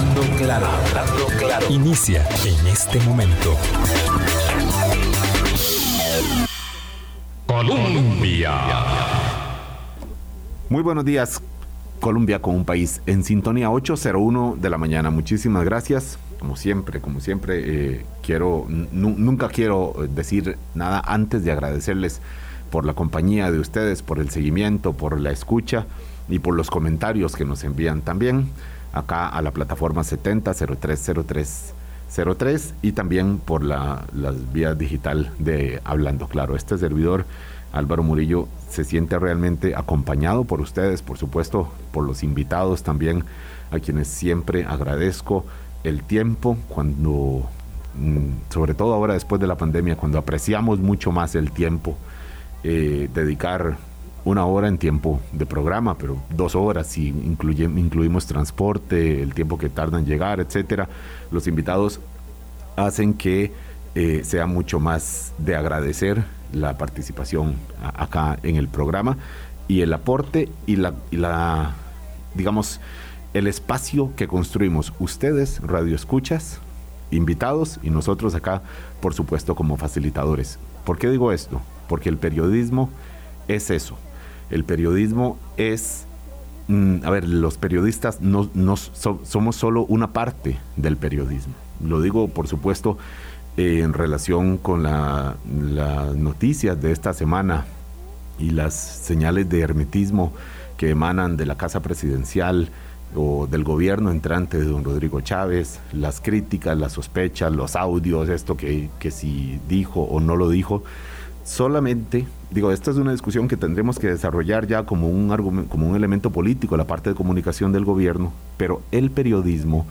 Hablando claro, hablando claro. Inicia en este momento. Colombia. Muy buenos días, Colombia con un país en sintonía 801 de la mañana. Muchísimas gracias. Como siempre, como siempre, eh, quiero, nunca quiero decir nada antes de agradecerles por la compañía de ustedes, por el seguimiento, por la escucha y por los comentarios que nos envían también acá a la plataforma 70030303 y también por la, las vías digital de Hablando Claro. Este servidor, Álvaro Murillo, se siente realmente acompañado por ustedes, por supuesto, por los invitados también, a quienes siempre agradezco el tiempo cuando, mm, sobre todo ahora después de la pandemia, cuando apreciamos mucho más el tiempo, eh, dedicar una hora en tiempo de programa, pero dos horas si incluimos transporte, el tiempo que tarda en llegar, etcétera. Los invitados hacen que eh, sea mucho más de agradecer la participación acá en el programa y el aporte y la, y la digamos, el espacio que construimos ustedes, radio escuchas, invitados y nosotros acá, por supuesto, como facilitadores. ¿Por qué digo esto? Porque el periodismo es eso, el periodismo es, mm, a ver, los periodistas no, somos solo una parte del periodismo. Lo digo, por supuesto, en relación con las noticias de esta semana y las señales de hermetismo que emanan de la Casa Presidencial o del gobierno entrante de don Rodrigo Chávez, las críticas, las sospechas, los audios, esto que, que si dijo o no lo dijo, solamente, digo, esta es una discusión que tendremos que desarrollar ya como un, como un elemento político, la parte de comunicación del gobierno, pero el periodismo,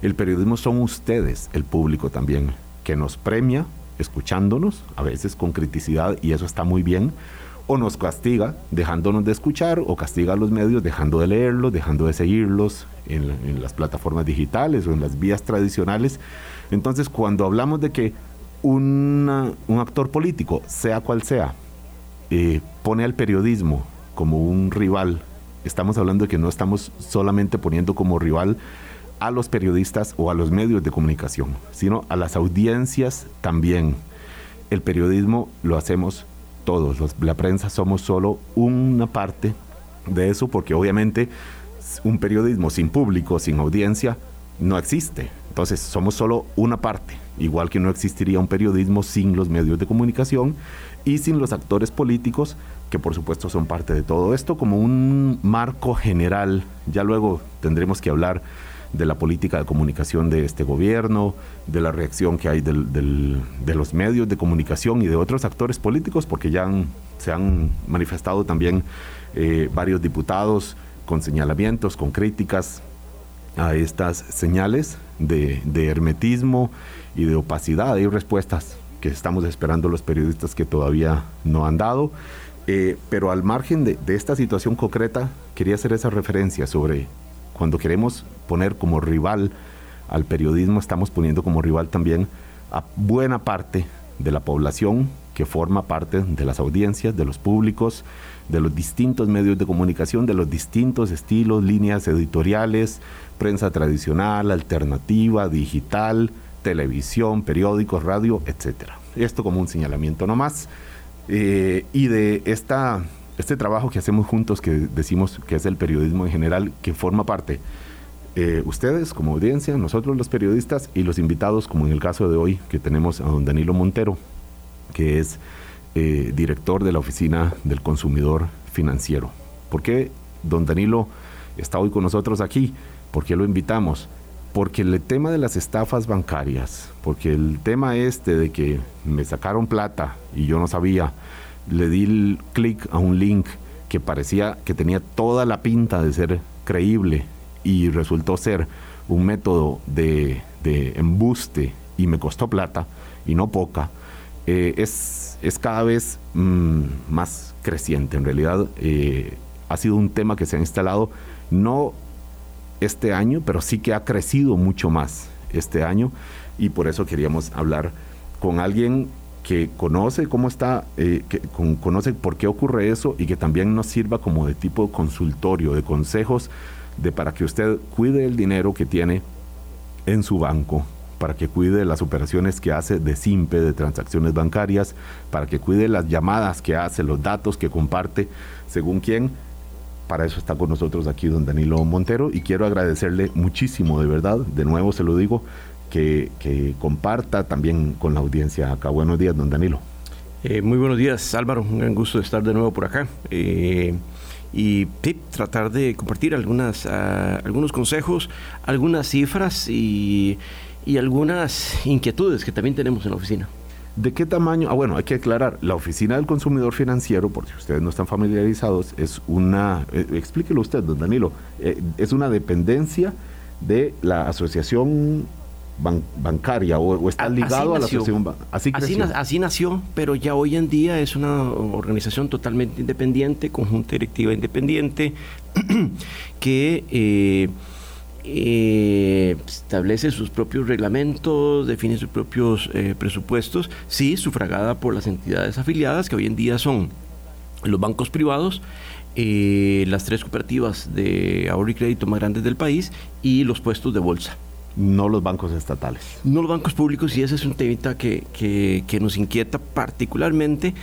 el periodismo son ustedes, el público también, que nos premia escuchándonos, a veces con criticidad, y eso está muy bien, o nos castiga dejándonos de escuchar, o castiga a los medios dejando de leerlos, dejando de seguirlos en, en las plataformas digitales o en las vías tradicionales. Entonces, cuando hablamos de que un actor político, sea cual sea, eh, pone al periodismo como un rival, estamos hablando de que no estamos solamente poniendo como rival a los periodistas o a los medios de comunicación, sino a las audiencias también. El periodismo lo hacemos todos, la prensa somos solo una parte de eso, porque obviamente un periodismo sin público, sin audiencia, no existe. Entonces somos solo una parte, igual que no existiría un periodismo sin los medios de comunicación y sin los actores políticos, que por supuesto son parte de todo esto, como un marco general. Ya luego tendremos que hablar de la política de comunicación de este gobierno, de la reacción que hay de los medios de comunicación y de otros actores políticos, porque ya se han manifestado también eh, varios diputados con señalamientos, con críticas a estas señales de, hermetismo y de opacidad. Hay respuestas que estamos esperando los periodistas que todavía no han dado. Eh, pero al margen de, esta situación concreta, quería hacer esa referencia sobre cuando queremos poner como rival al periodismo, estamos poniendo como rival también a buena parte de la población que forma parte de las audiencias, de los públicos, de los distintos medios de comunicación, de los distintos estilos, líneas editoriales, prensa tradicional, alternativa, digital, televisión, periódicos, radio, etc. Esto como un señalamiento nomás. Eh, y de esta, este trabajo que hacemos juntos, que decimos que es el periodismo en general, que forma parte eh, ustedes como audiencia, nosotros los periodistas y los invitados, como en el caso de hoy, que tenemos a don Danilo Montero, que es eh, director de la Oficina del Consumidor Financiero. ¿Por qué don Danilo está hoy con nosotros aquí? ¿Por qué lo invitamos? Porque el tema de las estafas bancarias, porque el tema este de que me sacaron plata y yo no sabía, le di clic a un link que parecía que tenía toda la pinta de ser creíble y resultó ser un método de, embuste y me costó plata y no poca, eh, es es cada vez mm, más creciente. En realidad eh, ha sido un tema que se ha instalado no este año, pero sí que ha crecido mucho más este año y por eso queríamos hablar con alguien que conoce cómo está, eh, que conoce por qué ocurre eso y que también nos sirva como de tipo consultorio, de consejos, de para que usted cuide el dinero que tiene en su banco para que cuide las operaciones que hace de SIMPE, de transacciones bancarias, para que cuide las llamadas que hace, los datos que comparte, según quién. Para eso está con nosotros aquí don Danilo Montero y quiero agradecerle muchísimo, de verdad, de nuevo se lo digo, que, comparta también con la audiencia acá. Buenos días, don Danilo. Eh, muy buenos días, Álvaro. Un gran gusto de estar de nuevo por acá. Eh, y tratar de compartir algunas, ah, algunos consejos, algunas cifras y y algunas inquietudes que también tenemos en la oficina. ¿De qué tamaño? Ah, bueno, hay que aclarar. La Oficina del Consumidor Financiero, por si ustedes no están familiarizados, es una, eh, explíquelo usted, don Danilo, eh, es una dependencia de la Asociación Bancaria o, está ligado a la Asociación así, así, nació, pero ya hoy en día es una organización totalmente independiente, conjunta directiva independiente, que... Eh, eh, establece sus propios reglamentos, define sus propios eh, presupuestos, sí, sufragada por las entidades afiliadas, que hoy en día son los bancos privados, eh, las tres cooperativas de ahorro y crédito más grandes del país y los puestos de bolsa. No los bancos estatales. No los bancos públicos, y ese es un tema que, que, que nos inquieta particularmente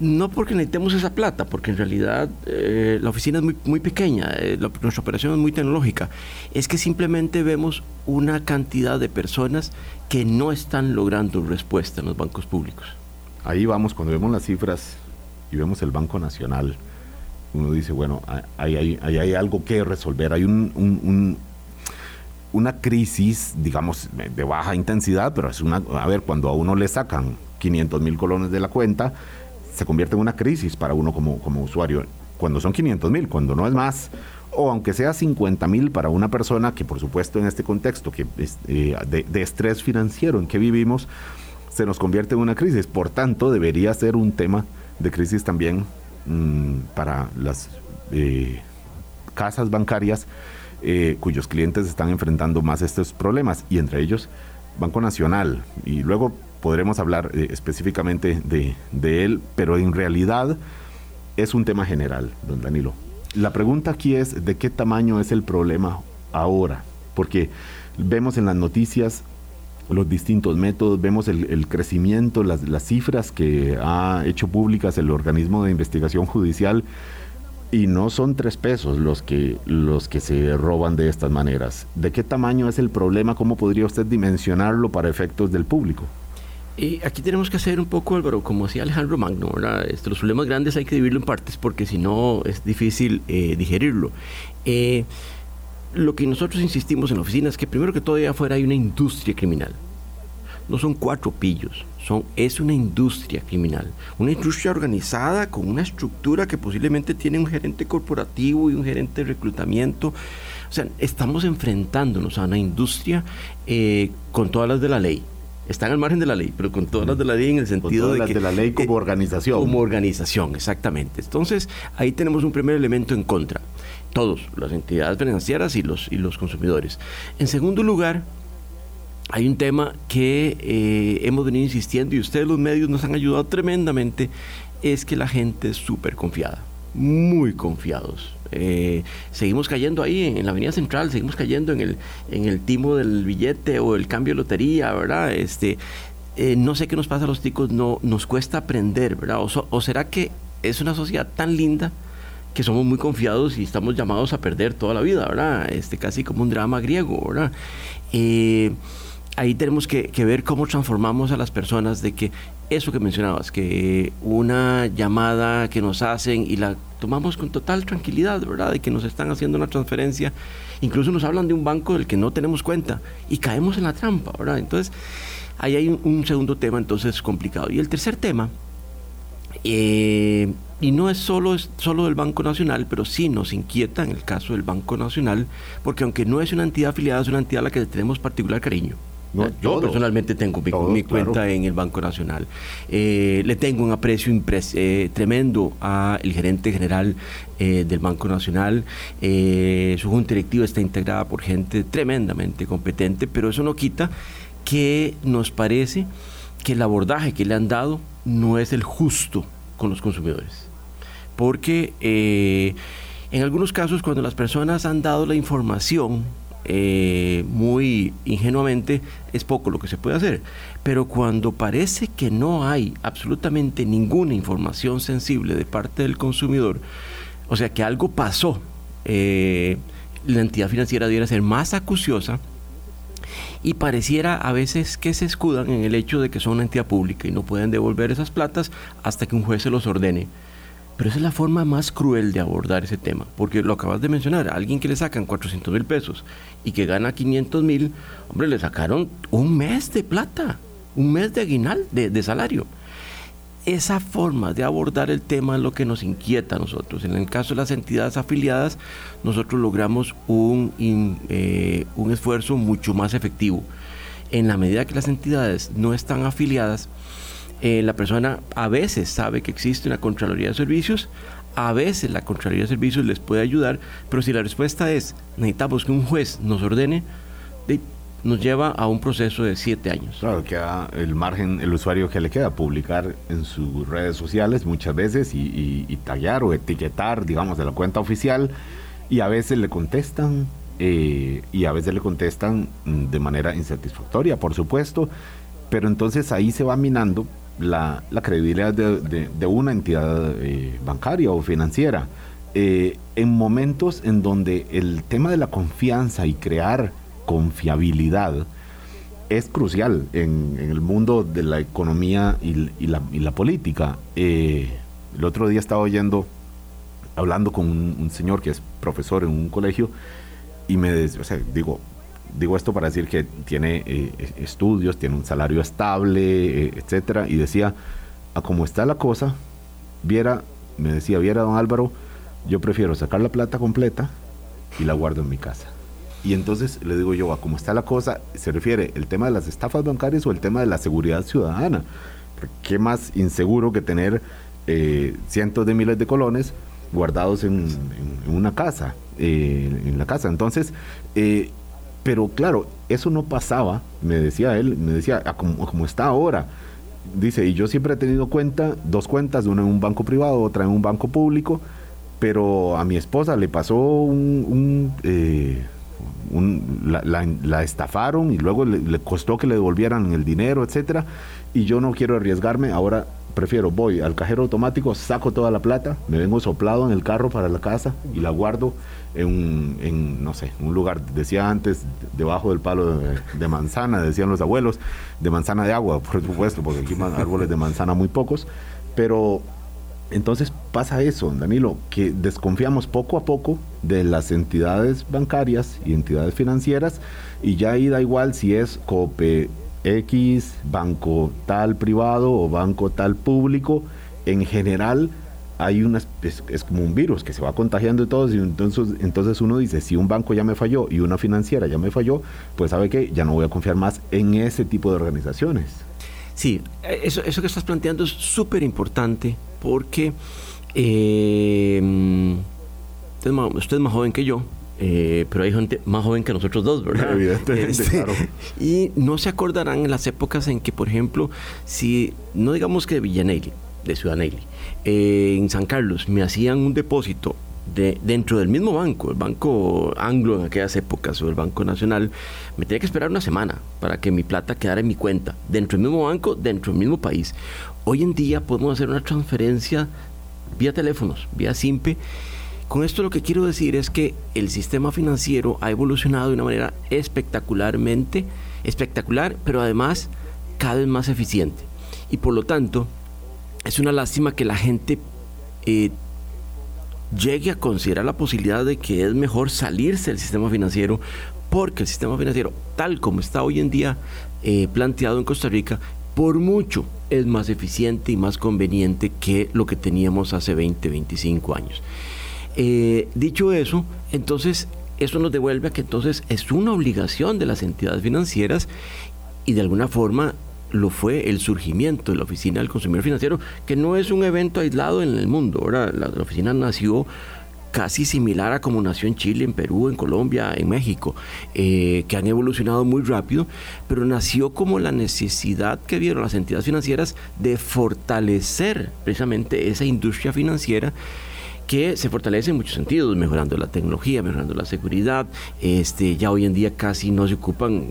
no porque necesitemos esa plata, porque en realidad eh, la oficina es muy, muy pequeña, eh, nuestra operación es muy tecnológica, es que simplemente vemos una cantidad de personas que no están logrando respuesta en los bancos públicos. Ahí vamos, cuando vemos las cifras y vemos el Banco Nacional, uno dice, bueno, ahí hay, hay, algo que resolver, hay un, una crisis, digamos, de baja intensidad, pero es una, a ver, cuando a uno le sacan 500 mil colones de la cuenta, se convierte en una crisis para uno como, como usuario. Cuando son 500 mil, cuando no es más, o aunque sea 50 mil para una persona que por supuesto en este contexto que eh, de, estrés financiero en que vivimos, se nos convierte en una crisis. Por tanto, debería ser un tema de crisis también mm, para las eh, casas bancarias eh, cuyos clientes están enfrentando más estos problemas y entre ellos Banco Nacional y luego podremos hablar eh, específicamente de, él, pero en realidad es un tema general, don Danilo. La pregunta aquí es, ¿de qué tamaño es el problema ahora? Porque vemos en las noticias los distintos métodos, vemos el, crecimiento, las, las, cifras que ha hecho públicas el organismo de investigación judicial y no son tres pesos los que, los que se roban de estas maneras. ¿De qué tamaño es el problema? ¿Cómo podría usted dimensionarlo para efectos del público? Y aquí tenemos que hacer un poco, Álvaro, como decía Alejandro Magno, este, los problemas grandes hay que dividirlo en partes porque si no es difícil eh, digerirlo. Eh, lo que nosotros insistimos en la oficina es que primero que todo afuera hay una industria criminal. No son cuatro pillos, son, es una industria criminal. Una industria organizada con una estructura que posiblemente tiene un gerente corporativo y un gerente de reclutamiento. O sea, estamos enfrentándonos a una industria eh, con todas las de la ley están al margen de la ley, pero con todas las de la ley en el sentido de las de la ley como eh, organización. Como organización, exactamente. Entonces, ahí tenemos un primer elemento en contra. Todos, las entidades financieras y los, y los consumidores. En segundo lugar, hay un tema que eh, hemos venido insistiendo y ustedes los medios nos han ayudado tremendamente, es que la gente es súper confiada, muy confiados. Eh, seguimos cayendo ahí en, la Avenida Central, seguimos cayendo en el, en el timo del billete o el cambio de lotería, ¿verdad? Este, eh, no sé qué nos pasa a los ticos, no, nos cuesta aprender, ¿verdad? O, será que es una sociedad tan linda que somos muy confiados y estamos llamados a perder toda la vida, ¿verdad? Este, casi como un drama griego, ¿verdad? Eh, ahí tenemos que, que, ver cómo transformamos a las personas de que eso que mencionabas, que una llamada que nos hacen y la tomamos con total tranquilidad, ¿verdad? De que nos están haciendo una transferencia. Incluso nos hablan de un banco del que no tenemos cuenta y caemos en la trampa, ¿verdad? Entonces, ahí hay un, segundo tema entonces complicado. Y el tercer tema, eh, y no es solo, es solo del Banco Nacional, pero sí nos inquieta en el caso del Banco Nacional, porque aunque no es una entidad afiliada, es una entidad a la que tenemos particular cariño yo personalmente tengo mi, cuenta en el Banco Nacional. Eh, le tengo un aprecio eh, tremendo al gerente general eh, del Banco Nacional. su junta directiva está integrada por gente tremendamente competente, pero eso no quita que nos parece que el abordaje que le han dado no es el justo con los consumidores. Porque en algunos casos cuando las personas han dado la información eh, muy ingenuamente, es poco lo que se puede hacer. Pero cuando parece que no hay absolutamente ninguna información sensible de parte del consumidor, o sea que algo pasó, eh, la entidad financiera debiera ser más acuciosa y pareciera a veces que se escudan en el hecho de que son una entidad pública y no pueden devolver esas platas hasta que un juez se los ordene. Pero esa es la forma más cruel de abordar ese tema, porque lo acabas de mencionar, a alguien que le sacan 400 mil pesos y que gana 500 mil, hombre, le sacaron un mes de plata, un mes de aguinal, de, salario. Esa forma de abordar el tema es lo que nos inquieta a nosotros. En el caso de las entidades afiliadas, nosotros logramos un, eh, un esfuerzo mucho más efectivo. En la medida que las entidades no están afiliadas, eh, la persona a veces sabe que existe una Contraloría de Servicios, a veces la Contraloría de Servicios les puede ayudar, pero si la respuesta es necesitamos que un juez nos ordene, nos lleva a un proceso de siete años. Claro, queda el margen, el usuario que le queda, publicar en sus redes sociales muchas veces y, y, tallar o etiquetar, digamos, de la cuenta oficial y a veces le contestan eh, y a veces le contestan mm, de manera insatisfactoria, por supuesto, pero entonces ahí se va minando la, credibilidad de, una entidad eh, bancaria o financiera. Eh, en momentos en donde el tema de la confianza y crear confiabilidad es crucial en, el mundo de la economía y, la, política. Eh, el otro día estaba oyendo, hablando con un, señor que es profesor en un colegio, y me decía, o sea, digo, digo esto para decir que tiene eh, estudios, tiene un salario estable, eh, etcétera, y decía, a cómo está la cosa, viera, me decía, viera don Álvaro, yo prefiero sacar la plata completa y la guardo en mi casa. Y entonces le digo yo, a cómo está la cosa, se refiere el tema de las estafas bancarias o el tema de la seguridad ciudadana. ¿Qué más inseguro que tener eh, cientos de miles de colones guardados en, una casa, en la casa? Entonces, pero claro, eso no pasaba, me decía él, me decía, como, está ahora. Dice, y yo siempre he tenido cuenta, dos cuentas, una en un banco privado, otra en un banco público, pero a mi esposa le pasó un... Eh, la, estafaron y luego le, le, costó que le devolvieran el dinero, etcétera, y yo no quiero arriesgarme, ahora prefiero, voy al cajero automático, saco toda la plata, me vengo soplado en el carro para la casa y la guardo en, un, no sé, un lugar, decía antes, debajo del palo de, manzana, decían los abuelos, de manzana de agua, por supuesto, porque aquí árboles de manzana muy pocos, pero entonces pasa eso, Danilo, que desconfiamos poco a poco de las entidades bancarias y entidades financieras y ya ahí da igual si es COPE, X, banco tal privado o banco tal público, en general hay una es, como un virus que se va contagiando de todos y entonces, entonces uno dice, si un banco ya me falló y una financiera ya me falló, pues sabe que ya no voy a confiar más en ese tipo de organizaciones. Sí, eso, eso que estás planteando es súper importante porque eh, usted es más joven que yo, eh, pero hay gente más joven que nosotros dos, ¿verdad? Evidentemente, este, claro. Y no se acordarán en las épocas en que, por ejemplo, si, no digamos que Villanelli, de Ciudad Nelly, eh, en San Carlos me hacían un depósito de, dentro del mismo banco, el Banco Anglo en aquellas épocas o el Banco Nacional, me tenía que esperar una semana para que mi plata quedara en mi cuenta, dentro del mismo banco, dentro del mismo país. Hoy en día podemos hacer una transferencia vía teléfonos, vía SIMPE, con esto lo que quiero decir es que el sistema financiero ha evolucionado de una manera espectacularmente, espectacular, pero además cada vez más eficiente. Y por lo tanto, es una lástima que la gente eh, llegue a considerar la posibilidad de que es mejor salirse del sistema financiero, porque el sistema financiero, tal como está hoy en día eh, planteado en Costa Rica, por mucho es más eficiente y más conveniente que lo que teníamos hace 20, 25 años. Eh, dicho eso, entonces eso nos devuelve a que entonces es una obligación de las entidades financieras y de alguna forma lo fue el surgimiento de la Oficina del Consumidor Financiero, que no es un evento aislado en el mundo. Ahora, la, oficina nació casi similar a como nació en Chile, en Perú, en Colombia, en México, eh, que han evolucionado muy rápido, pero nació como la necesidad que vieron las entidades financieras de fortalecer precisamente esa industria financiera que se fortalece en muchos sentidos, mejorando la tecnología, mejorando la seguridad. Este, ya hoy en día casi no se ocupan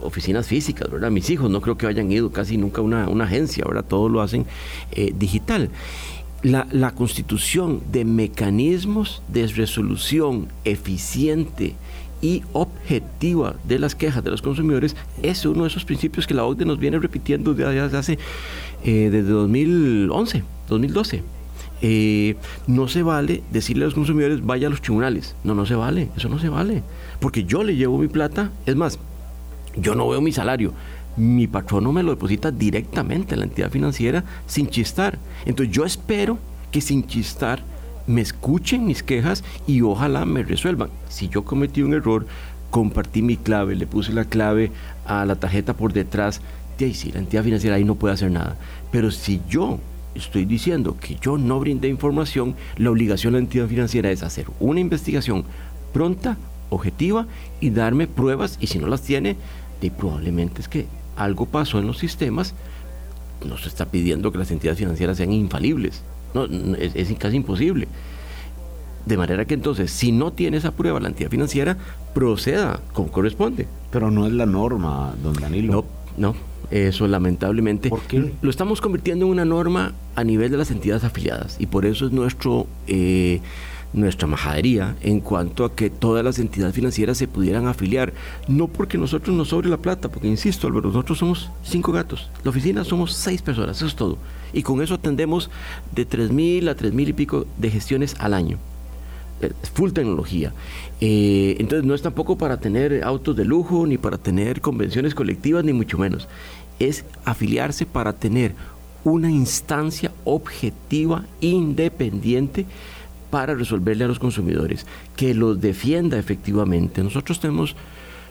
oficinas físicas, ¿verdad? Mis hijos no creo que hayan ido casi nunca a una, una agencia, ahora todo lo hacen eh, digital. La, la, constitución de mecanismos de resolución eficiente y objetiva de las quejas de los consumidores es uno de esos principios que la OCDE nos viene repitiendo desde hace eh, desde 2011, 2012. Eh, no se vale decirle a los consumidores vaya a los tribunales. No, no se vale, eso no se vale. Porque yo le llevo mi plata, es más, yo no veo mi salario. Mi patrono me lo deposita directamente en la entidad financiera sin chistar. Entonces yo espero que sin chistar me escuchen mis quejas y ojalá me resuelvan. Si yo cometí un error, compartí mi clave, le puse la clave a la tarjeta por detrás, de ahí sí, la entidad financiera ahí no puede hacer nada. Pero si yo estoy diciendo que yo no brindé información, la obligación de la entidad financiera es hacer una investigación pronta, objetiva y darme pruebas y si no las tiene, probablemente es que algo pasó en los sistemas, no se está pidiendo que las entidades financieras sean infalibles, no, es, es casi imposible. De manera que entonces, si no tiene esa prueba la entidad financiera, proceda como corresponde. Pero no es la norma, don Danilo. No, no, eso lamentablemente lo estamos convirtiendo en una norma a nivel de las entidades afiliadas y por eso es nuestro eh, nuestra majadería en cuanto a que todas las entidades financieras se pudieran afiliar. No porque nosotros nos sobre la plata, porque insisto, Álvaro, nosotros somos cinco gatos. La oficina somos seis personas, eso es todo. Y con eso atendemos de tres mil a tres mil y pico de gestiones al año. Eh, full tecnología. Eh, entonces no es tampoco para tener autos de lujo, ni para tener convenciones colectivas, ni mucho menos. Es afiliarse para tener una instancia objetiva, independiente, para resolverle a los consumidores, que los defienda efectivamente. Nosotros tenemos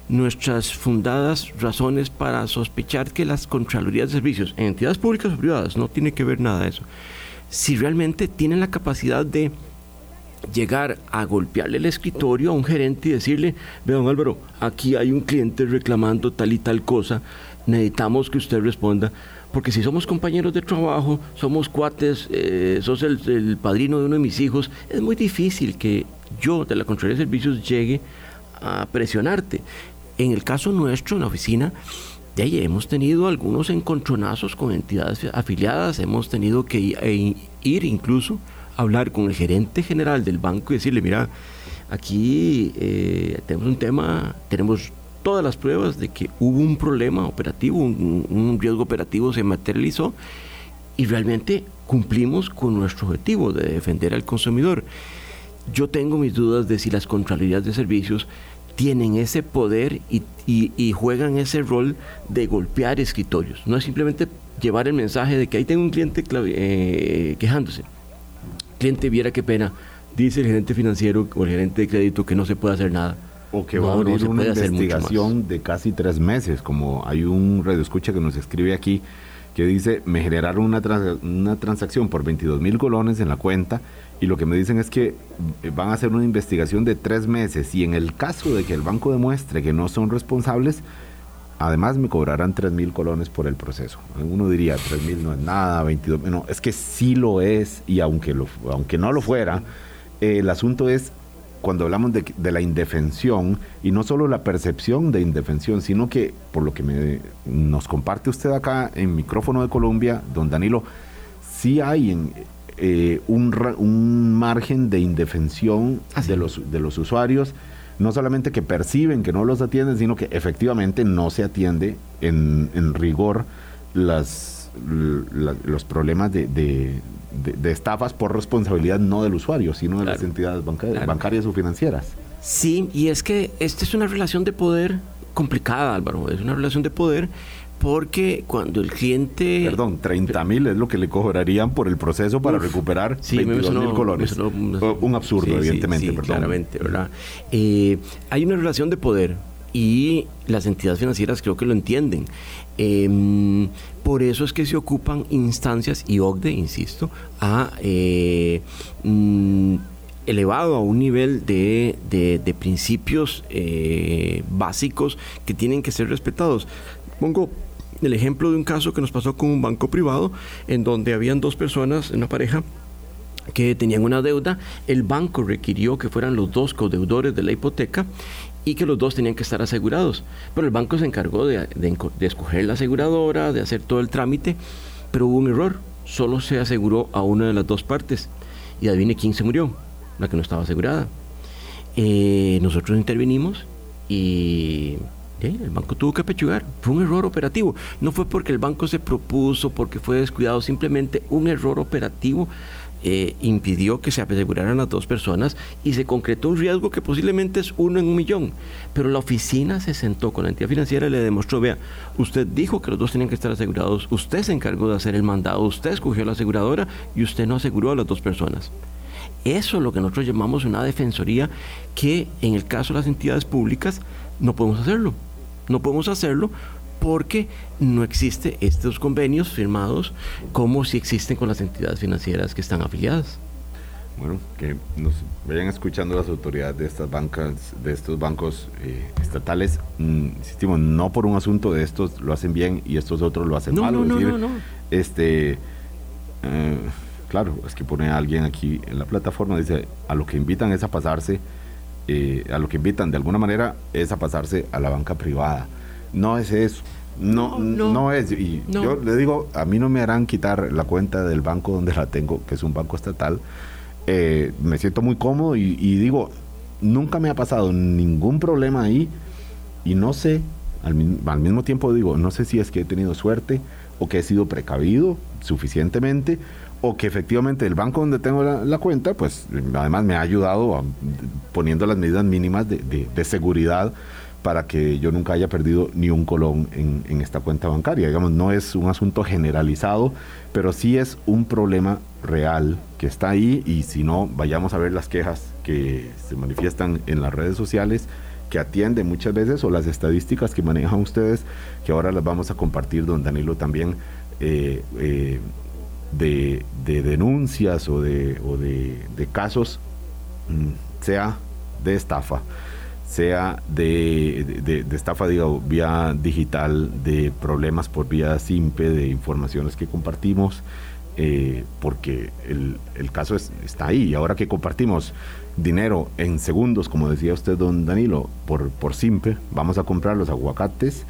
nuestras fundadas razones para sospechar que las Contralorías de Servicios, en entidades públicas o privadas, no tiene que ver nada de eso, si realmente tienen la capacidad de llegar a golpearle el escritorio a un gerente y decirle, ve don Álvaro, aquí hay un cliente reclamando tal y tal cosa, necesitamos que usted responda, porque si somos compañeros de trabajo, somos cuates, eh, sos el, padrino de uno de mis hijos, es muy difícil que yo de la Contraloría de Servicios llegue a presionarte. En el caso nuestro, en la oficina, de hemos tenido algunos encontronazos con entidades afiliadas, hemos tenido que ir incluso hablar con el gerente general del banco y decirle, mira, aquí eh, tenemos un tema, tenemos todas las pruebas de que hubo un problema operativo, un, riesgo operativo se materializó y realmente cumplimos con nuestro objetivo de defender al consumidor. Yo tengo mis dudas de si las Contralorías de Servicios tienen ese poder y, juegan ese rol de golpear escritorios. No es simplemente llevar el mensaje de que ahí tengo un cliente eh, quejándose cliente viera qué pena, dice el gerente financiero o el gerente de crédito que no se puede hacer nada. O que va a abrir una investigación de casi tres meses, como hay un radio escucha que nos escribe aquí que dice, me generaron una, una transacción por 22 mil colones en la cuenta y lo que me dicen es que van a hacer una investigación de tres meses y en el caso de que el banco demuestre que no son responsables, Además me cobrarán 3 mil colones por el proceso. Uno diría 3 mil no es nada, 22 no, es que sí lo es y aunque, lo, aunque no lo fuera, eh, el asunto es cuando hablamos de, de, la indefensión y no solo la percepción de indefensión, sino que por lo que me, nos comparte usted acá en micrófono de Colombia, don Danilo, sí hay en, eh, un, un, margen de indefensión de, los, de los usuarios no solamente que perciben que no los atienden, sino que efectivamente no se atiende en, rigor las, los problemas de, estafas por responsabilidad no del usuario, sino de las entidades bancarias o financieras. Sí, y es que esta es una relación de poder complicada, Álvaro, es una relación de poder porque cuando el cliente... Perdón, 30 mil es lo que le cobrarían por el proceso para recuperar sí, 22 mil colones. un absurdo, evidentemente, perdón. Claramente, ¿verdad? Eh, hay una relación de poder y las entidades financieras creo que lo entienden. Em, por eso es que se ocupan instancias y OCDE, insisto, a... Eh, mm, elevado a un nivel de, de, principios eh, básicos que tienen que ser respetados. Pongo el ejemplo de un caso que nos pasó con un banco privado, en donde habían dos personas, una pareja, que tenían una deuda, el banco requirió que fueran los dos codeudores de la hipoteca y que los dos tenían que estar asegurados. Pero el banco se encargó de, escoger la aseguradora, de hacer todo el trámite, pero hubo un error. Solo se aseguró a una de las dos partes. Y adivine quién se murió, la que no estaba asegurada. Eh, nosotros intervinimos y el banco tuvo que apechugar. Fue un error operativo. No fue porque el banco se propuso, porque fue descuidado, simplemente un error operativo eh, impidió que se aseguraran las dos personas y se concretó un riesgo que posiblemente es uno en un millón. Pero la oficina se sentó con la entidad financiera y le demostró, vea, usted dijo que los dos tenían que estar asegurados, usted se encargó de hacer el mandado, usted escogió la aseguradora y usted no aseguró a las dos personas. Eso es lo que nosotros llamamos una defensoría que en el caso de las entidades públicas no podemos hacerlo. No podemos hacerlo porque no existe estos convenios firmados como si existen con las entidades financieras que están afiliadas. Bueno, que nos vayan escuchando las autoridades de estas bancas, de estos bancos eh, estatales. Mm, insistimos, no por un asunto de estos lo hacen bien y estos otros lo hacen mal. No, no, no, no. Este, eh, claro, es que pone a alguien aquí en la plataforma, dice, a lo que invitan es a pasarse, eh, a lo que invitan de alguna manera es a pasarse a la banca privada. No es eso. No, no, es. Y yo le digo, a mí no me harán quitar la cuenta del banco donde la tengo, que es un banco estatal. Eh, me siento muy cómodo y, digo, nunca me ha pasado ningún problema ahí y no sé, al, al, mismo tiempo digo, no sé si es que he tenido suerte o que he sido precavido suficientemente o que efectivamente el banco donde tengo la, cuenta, pues además me ha ayudado poniendo las medidas mínimas de, seguridad para que yo nunca haya perdido ni un colón en, esta cuenta bancaria. Digamos, no es un asunto generalizado, pero sí es un problema real que está ahí y si no, vayamos a ver las quejas que se manifiestan en las redes sociales que atiende muchas veces o las estadísticas que manejan ustedes, que ahora las vamos a compartir, don Danilo, también eh, eh, de, denuncias o de, o de, casos, mm, sea de estafa sea de, estafa digo, vía digital, de problemas por vía simple, de informaciones que compartimos, eh, porque el, caso está ahí. Y ahora que compartimos dinero en segundos, como decía usted, don Danilo, por, por simple, vamos a comprar los aguacates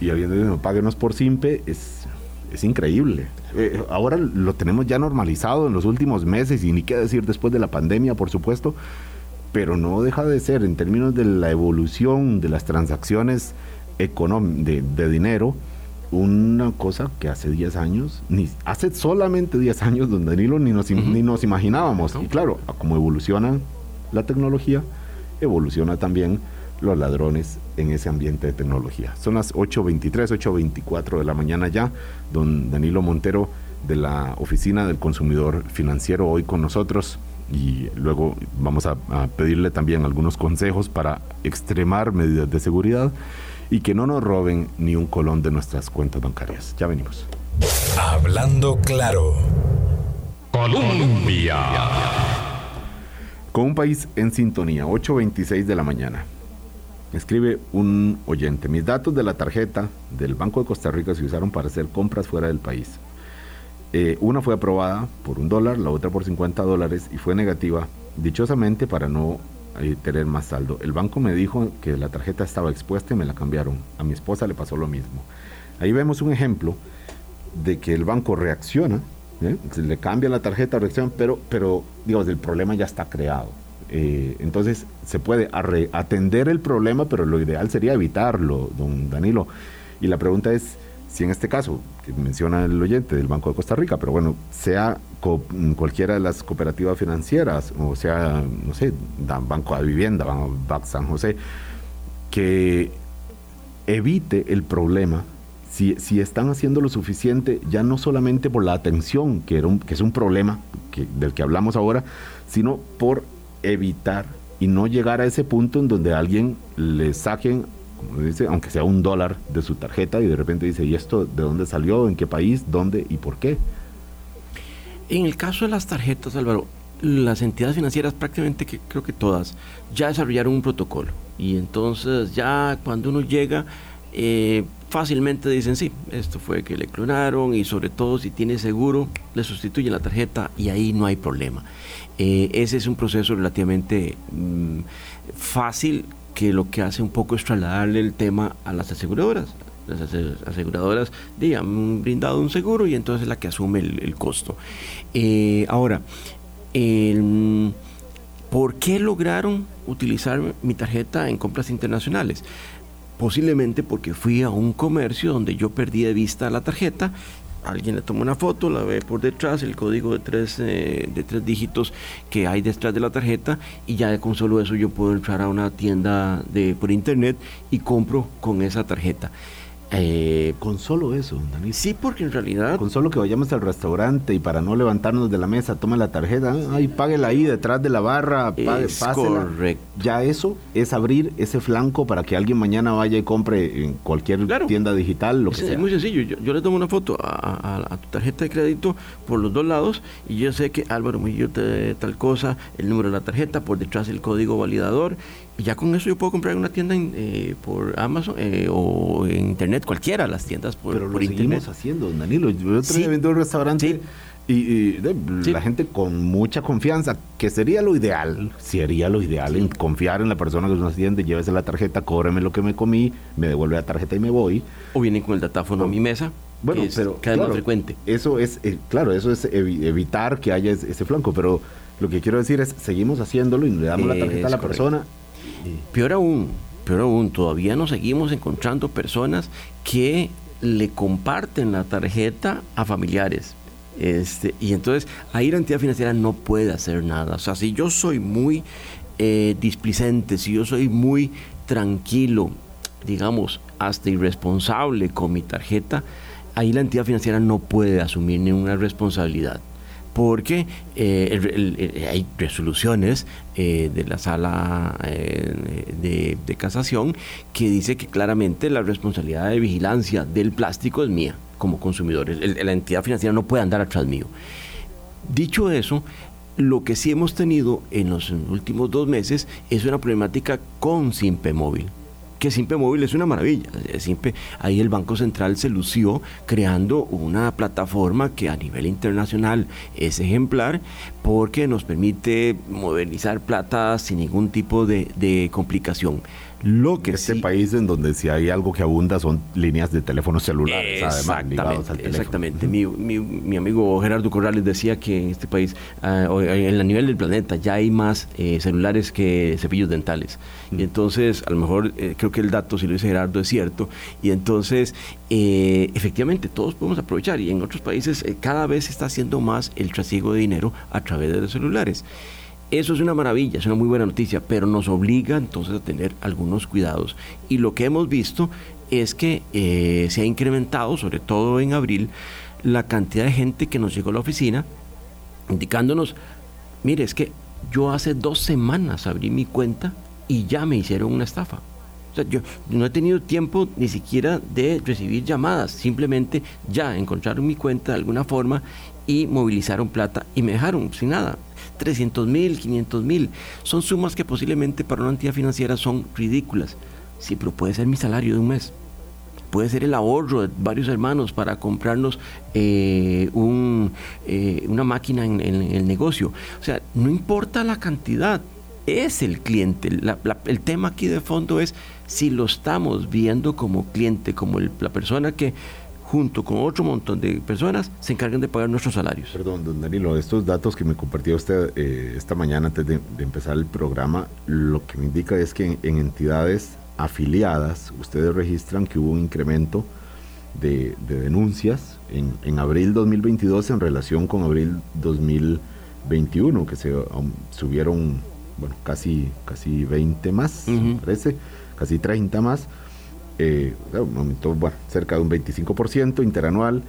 y alguien dice, páguenos por simple, es, es increíble. Eh, ahora lo tenemos ya normalizado en los últimos meses y ni qué decir después de la pandemia, por supuesto pero no deja de ser en términos de la evolución de las transacciones de, de dinero, una cosa que hace 10 años, ni hace solamente 10 años, don Danilo, ni nos, ni nos imaginábamos. Y claro, como evoluciona la tecnología, evoluciona también los ladrones en ese ambiente de tecnología. Son las 8.23, 8.24 de la mañana ya. Don Danilo Montero de la Oficina del Consumidor Financiero hoy con nosotros y luego vamos a, pedirle también algunos consejos para extremar medidas de seguridad y que no nos roben ni un colón de nuestras cuentas bancarias. Ya venimos. Hablando claro. Colombia. Con un país en sintonía, 8.26 de la mañana. Escribe un oyente, mis datos de la tarjeta del Banco de Costa Rica se usaron para hacer compras fuera del país. Eh, una fue aprobada por un dólar, la otra por 50 dólares y fue negativa, dichosamente para no eh, tener más saldo. El banco me dijo que la tarjeta estaba expuesta y me la cambiaron. A mi esposa le pasó lo mismo. Ahí vemos un ejemplo de que el banco reacciona, ¿eh? le cambia la tarjeta, reacciona, pero, pero digamos, el problema ya está creado. Entonces se puede atender el problema, pero lo ideal sería evitarlo, don Danilo. Y la pregunta es, si en este caso, que menciona el oyente del Banco de Costa Rica, pero bueno, sea cualquiera de las cooperativas financieras, o sea, no sé, Banco de Vivienda, Banco San José, que evite el problema si, si, están haciendo lo suficiente, ya no solamente por la atención, que, era que es un problema del que hablamos ahora, sino por evitar y no llegar a ese punto en donde alguien le saquen dice, aunque sea un dólar de su tarjeta y de repente dice, ¿y esto de dónde salió? ¿En qué país? ¿Dónde? ¿Y por qué? En el caso de las tarjetas, Álvaro, las entidades financieras prácticamente que creo que todas ya desarrollaron un protocolo y entonces ya cuando uno llega eh, fácilmente dicen sí, esto fue que le clonaron y sobre todo si tiene seguro, le sustituyen la tarjeta y ahí no hay problema. Eh, ese es un proceso relativamente mm, fácil que lo que hace un poco es trasladarle el tema a las aseguradoras. Las aseguradoras han brindado un seguro y entonces es la que asume el, costo. Eh, ahora, ¿por qué lograron utilizar mi tarjeta en compras internacionales? Posiblemente porque fui a un comercio donde yo perdí de vista la tarjeta alguien le toma una foto, la ve por detrás, el código de tres, eh, de tres dígitos que hay detrás de la tarjeta y ya con solo eso yo puedo entrar a una tienda de, por internet y compro con esa tarjeta. Eh, con solo eso, Dani. Sí, porque en realidad. Con solo que vayamos al restaurante y para no levantarnos de la mesa, tome la tarjeta, ahí páguela ahí detrás de la barra, pague, es Correcto. Ya eso es abrir ese flanco para que alguien mañana vaya y compre en cualquier tienda digital, lo que sea. Es muy sencillo. Yo, le tomo una foto a, tu tarjeta de crédito por los dos lados y yo sé que Álvaro Murillo te tal cosa, el número de la tarjeta, por detrás el código validador ya con eso yo puedo comprar en una tienda eh, por Amazon eh, o en internet, cualquiera, las tiendas por, Pero lo seguimos haciendo, Danilo. Yo día viendo un restaurante y, la gente con mucha confianza, que sería lo ideal, sería lo ideal en confiar en la persona que nos atiende, llévese la tarjeta, cóbreme lo que me comí, me devuelve la tarjeta y me voy. O vienen con el datáfono a mi mesa. Bueno, pero cada frecuente. Eso es, eh, claro, eso es evitar que haya ese, flanco, pero lo que quiero decir es, seguimos haciéndolo y le damos la tarjeta a la persona Peor aún, peor aún, todavía nos seguimos encontrando personas que le comparten la tarjeta a familiares. Este, y entonces ahí la entidad financiera no puede hacer nada. O sea, si yo soy muy eh, displicente, si yo soy muy tranquilo, digamos, hasta irresponsable con mi tarjeta, ahí la entidad financiera no puede asumir ninguna responsabilidad porque eh, hay resoluciones eh, de la sala eh, de, casación que dice que claramente la responsabilidad de vigilancia del plástico es mía como consumidor. la entidad financiera no puede andar atrás mío. Dicho eso, lo que sí hemos tenido en los últimos dos meses es una problemática con Simpe Móvil que Simpe Móvil es una maravilla. Simpe, ahí el Banco Central se lució creando una plataforma que a nivel internacional es ejemplar porque nos permite modernizar plata sin ningún tipo de complicación. Lo que este país en donde si hay algo que abunda son líneas de teléfonos celulares, además, ligados al teléfono. Exactamente. Mi, mi, amigo Gerardo Corrales decía que en este país, uh, en el nivel del planeta, ya hay más eh, celulares que cepillos dentales. Y entonces, a lo mejor, eh, creo que el dato, si lo dice Gerardo, es cierto. Y entonces, eh, efectivamente, todos podemos aprovechar. Y en otros países cada vez se está haciendo más el trasiego de dinero a través de los celulares. Eso es una maravilla, es una muy buena noticia, pero nos obliga entonces a tener algunos cuidados. Y lo que hemos visto es que eh, se ha incrementado, sobre todo en abril, la cantidad de gente que nos llegó a la oficina indicándonos, mire, es que yo hace dos semanas abrí mi cuenta y ya me hicieron una estafa. O sea, yo no he tenido tiempo ni siquiera de recibir llamadas, simplemente ya encontraron mi cuenta de alguna forma y movilizaron plata y me dejaron sin nada. 300 mil, 500 mil. Son sumas que posiblemente para una entidad financiera son ridículas. Sí, pero puede ser mi salario de un mes. Puede ser el ahorro de varios hermanos para comprarnos eh, un, eh, una máquina en, el negocio. O sea, no importa la cantidad, es el cliente. el tema aquí de fondo es si lo estamos viendo como cliente, como la persona que junto con otro montón de personas, se encargan de pagar nuestros salarios. Perdón, don Danilo, estos datos que me compartió usted eh, esta mañana antes de, empezar el programa, lo que me indica es que en, entidades afiliadas, ustedes registran que hubo un incremento de, denuncias en, en, abril 2022 en relación con abril 2021, que se um, subieron, bueno, casi, casi 20 más, parece, casi 30 más eh, aumentó bueno, cerca de un 25% interanual,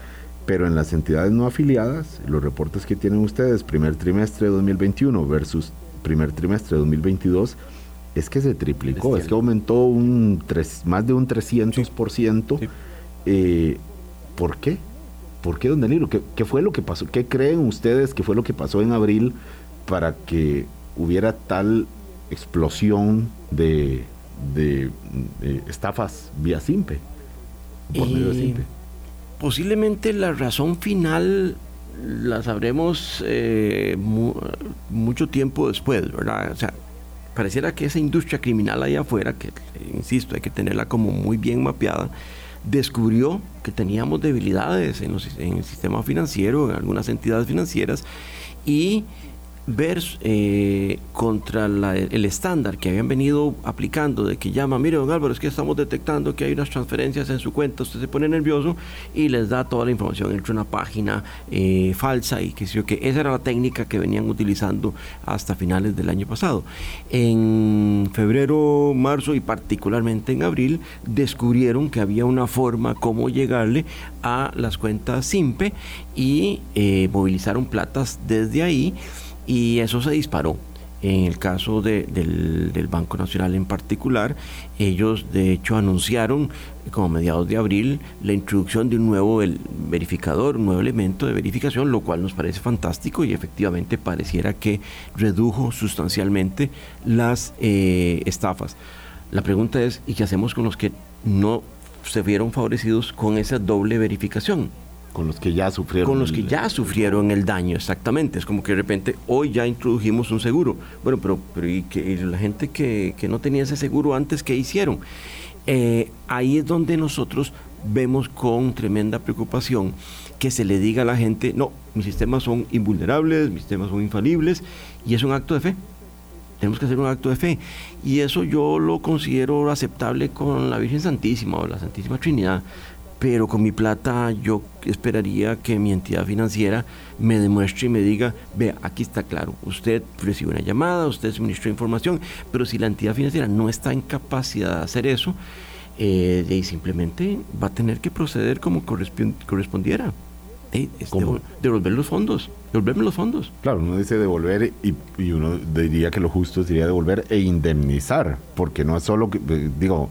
pero en las entidades no afiliadas, los reportes que tienen ustedes, primer trimestre de 2021 versus primer trimestre de 2022, es que se triplicó, es que aumentó un más de un 300%. Eh, ¿Por qué? ¿Por qué, don Danilo? ¿Qué, ¿Qué fue lo que pasó? ¿Qué creen ustedes que fue lo que pasó en abril para que hubiera tal explosión de, de, estafas vía SIMPE, por medio de SIMPE. Posiblemente la razón final la sabremos eh, mucho tiempo después, ¿verdad? O sea, pareciera que esa industria criminal allá afuera, que insisto, hay que tenerla como muy bien mapeada, descubrió que teníamos debilidades en, en el sistema financiero, en algunas entidades financieras, y ver eh, contra el estándar que habían venido aplicando de que llama, mire don Álvaro, es que estamos detectando que hay unas transferencias en su cuenta, usted se pone nervioso y les da toda la información entre una página eh, falsa y que que esa era la técnica que venían utilizando hasta finales del año pasado. En febrero, marzo y particularmente en abril descubrieron que había una forma como llegarle a las cuentas SIMPE y eh, movilizaron platas desde ahí y eso se disparó. En el caso del, Banco Nacional en particular, ellos de hecho anunciaron como mediados de abril la introducción de un nuevo verificador, un nuevo elemento de verificación, lo cual nos parece fantástico y efectivamente pareciera que redujo sustancialmente las eh, estafas. La pregunta es, ¿y qué hacemos con los que no se vieron favorecidos con esa doble verificación? Con los que ya sufrieron. Con los que ya sufrieron el daño, exactamente. Es como que de repente hoy ya introdujimos un seguro. Bueno, pero, pero ¿y que la gente que, no tenía ese seguro antes, ¿qué hicieron? Eh, ahí es donde nosotros vemos con tremenda preocupación que se le diga a la gente, no, mis sistemas son invulnerables, mis sistemas son infalibles, y es un acto de fe. Tenemos que hacer un acto de fe. Y eso yo lo considero aceptable con la Virgen Santísima o la Santísima Trinidad pero con mi plata yo esperaría que mi entidad financiera me demuestre y me diga, vea, aquí está claro, usted recibe una llamada, usted suministró información, pero si la entidad financiera no está en capacidad de hacer eso, eh, simplemente va a tener que proceder como correspondiera. devolver los fondos, devolverme los fondos. Claro, uno dice devolver y, y, uno diría que lo justo sería devolver e indemnizar, porque no es solo que, eh, digo,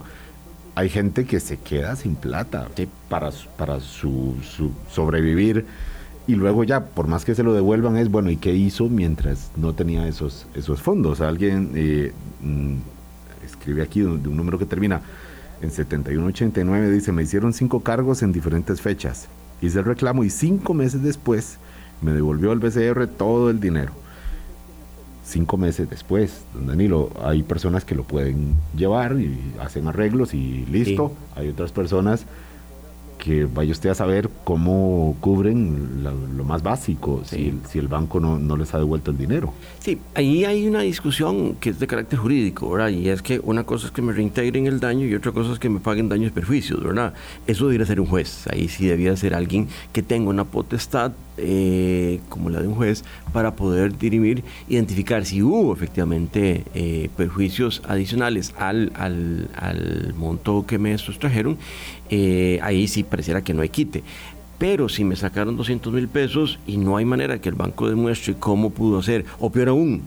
hay gente que se queda sin plata para, para su, sobrevivir y luego ya, por más que se lo devuelvan, es bueno, ¿y qué hizo mientras no tenía esos, esos fondos? Alguien eh, mm, escribe aquí de un número que termina en 7189, dice, me hicieron cinco cargos en diferentes fechas. Hice el reclamo y cinco meses después me devolvió el BCR todo el dinero cinco meses después, don Danilo, hay personas que lo pueden llevar y hacen arreglos y listo. Hay otras personas que vaya usted a saber cómo cubren lo, más básico, si, el, si, el banco no, no, les ha devuelto el dinero. Sí, ahí hay una discusión que es de carácter jurídico, ¿verdad? Y es que una cosa es que me reintegren el daño y otra cosa es que me paguen daños y perjuicios, ¿verdad? Eso debería ser un juez, ahí sí debería ser alguien que tenga una potestad eh, como la de un juez para poder dirimir, identificar si hubo efectivamente eh, perjuicios adicionales al, al, al monto que me sustrajeron eh, ahí sí pareciera que no hay quite. Pero si me sacaron 200 mil pesos y no hay manera que el banco demuestre cómo pudo hacer, o peor aún,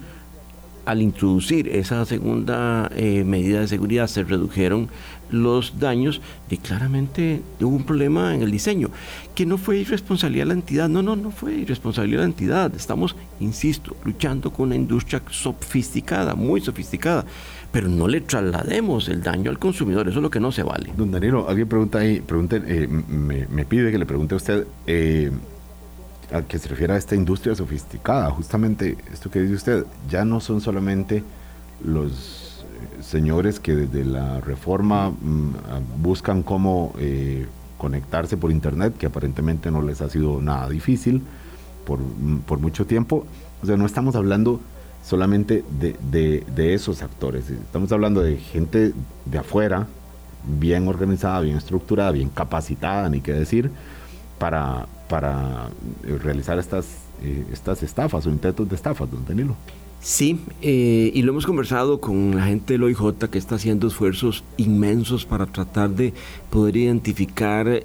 al introducir esa segunda medida de seguridad se redujeron los daños y claramente hubo un problema en el diseño, que no fue irresponsabilidad de la entidad, no, no, no fue irresponsabilidad de la entidad, estamos, insisto, luchando con una industria sofisticada, muy sofisticada, pero no le traslademos el daño al consumidor, eso es lo que no se vale. Don Danilo, alguien pregunta ahí, pregunte, eh, me, pide que le pregunte a usted eh, a qué se refiere a esta industria sofisticada, justamente esto que dice usted, ya no son solamente los señores que desde la reforma mm, buscan cómo conectarse por internet, que aparentemente no les ha sido nada difícil por, mm, por mucho tiempo, o sea, no estamos hablando solamente de, esos actores. Estamos hablando de gente de afuera, bien organizada, bien estructurada, bien capacitada, ni qué decir, para, para eh, realizar estas, eh, estas estafas o intentos de estafas, don Danilo. Sí, eh, y lo hemos conversado con la gente del OIJ que está haciendo esfuerzos inmensos para tratar de poder identificar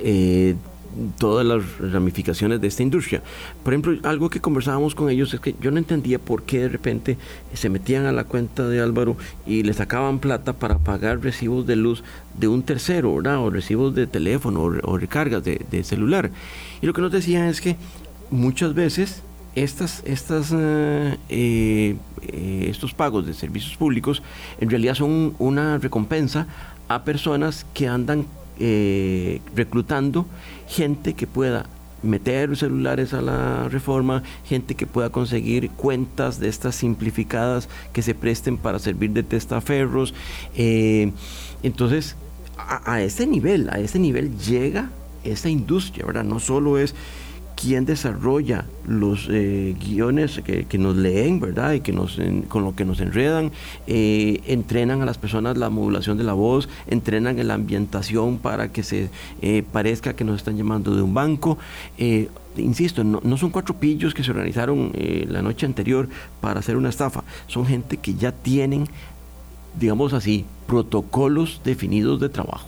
todas las ramificaciones de esta industria. Por ejemplo, algo que conversábamos con ellos es que yo no entendía por qué de repente se metían a la cuenta de Álvaro y le sacaban plata para pagar recibos de luz de un tercero, ¿verdad? O recibos de teléfono o, recargas de celular. Y lo que nos decían es que muchas veces estas, estas, eh, eh, eh, estos pagos de servicios públicos en realidad son una recompensa a personas que andan reclutando gente que pueda meter celulares a la reforma, gente que pueda conseguir cuentas de estas simplificadas que se presten para servir de testaferros. entonces, a, a, ese nivel, a ese nivel llega esa industria, ¿verdad? No solo es quién desarrolla los eh, guiones que, nos leen, ¿verdad? Y que nos, con lo que nos enredan, eh, entrenan a las personas la modulación de la voz, entrenan en la ambientación para que se eh, parezca que nos están llamando de un banco. insisto, no, son cuatro pillos que se organizaron la noche anterior para hacer una estafa, son gente que ya tienen, digamos así, protocolos definidos de trabajo.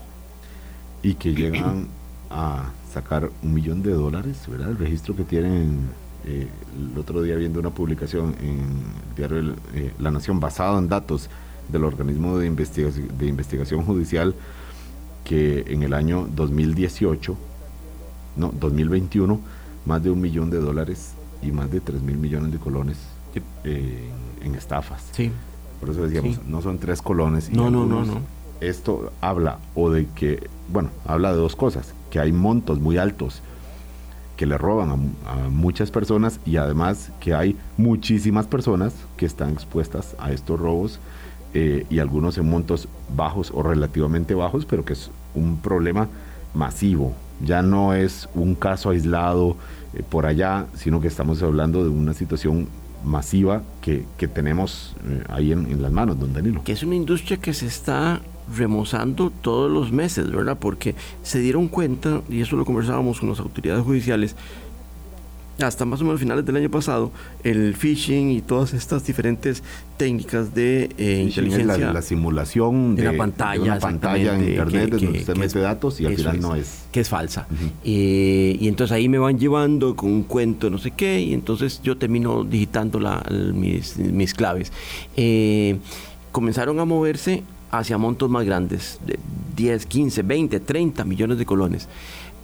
Y que llegan a sacar un millón de dólares, ¿verdad? El registro que tienen eh, el otro día viendo una publicación en el diario eh, La Nación basado en datos del organismo de, investigación, de investigación judicial que en el año 2018, no, 2021, más de un millón de dólares y más de 3 mil millones de colones eh, en, estafas. Sí. Por eso decíamos, no son tres colones. no, no, no, no. Esto habla o de que, bueno, habla de dos cosas que hay montos muy altos que le roban a, muchas personas y además que hay muchísimas personas que están expuestas a estos robos eh, y algunos en montos bajos o relativamente bajos, pero que es un problema masivo. Ya no es un caso aislado eh, por allá, sino que estamos hablando de una situación masiva que, tenemos eh, ahí en, en, las manos, don Danilo. Que es una industria que se está remozando todos los meses, ¿verdad? Porque se dieron cuenta, y eso lo conversábamos con las autoridades judiciales, hasta más o menos finales del año pasado, el phishing y todas estas diferentes técnicas de eh, inteligencia. La, simulación de, la pantalla, una pantalla en internet que, donde usted mete datos y al final no es. Que es falsa. y entonces ahí me van llevando con un cuento, no sé qué, y entonces yo termino digitando la, mis, mis, claves. Eh, comenzaron a moverse hacia montos más grandes, de 10, 15, 20, 30 millones de colones.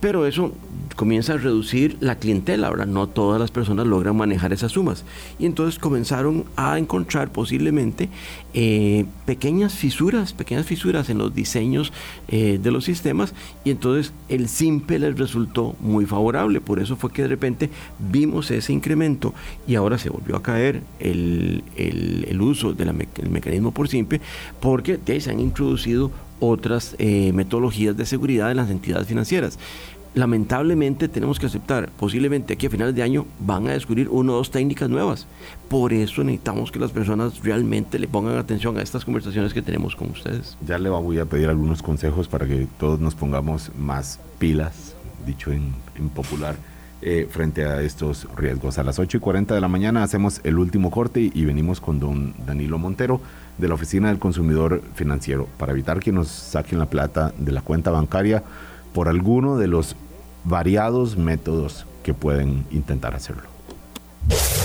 Pero eso comienza a reducir la clientela, ahora no todas las personas logran manejar esas sumas. Y entonces comenzaron a encontrar posiblemente eh, pequeñas fisuras, pequeñas fisuras en los diseños eh, de los sistemas y entonces el simple les resultó muy favorable. Por eso fue que de repente vimos ese incremento y ahora se volvió a caer el, uso del mecanismo por simple porque se han introducido otras eh, metodologías de seguridad en las entidades financieras lamentablemente tenemos que aceptar, posiblemente aquí a finales de año van a descubrir una o dos técnicas nuevas. Por eso necesitamos que las personas realmente le pongan atención a estas conversaciones que tenemos con ustedes. Ya le voy a pedir algunos consejos para que todos nos pongamos más pilas, dicho en, popular. Eh, frente a estos riesgos. A las 8 y 40 de la mañana hacemos el último corte y venimos con don Danilo Montero de la Oficina del Consumidor Financiero para evitar que nos saquen la plata de la cuenta bancaria por alguno de los variados métodos que pueden intentar hacerlo.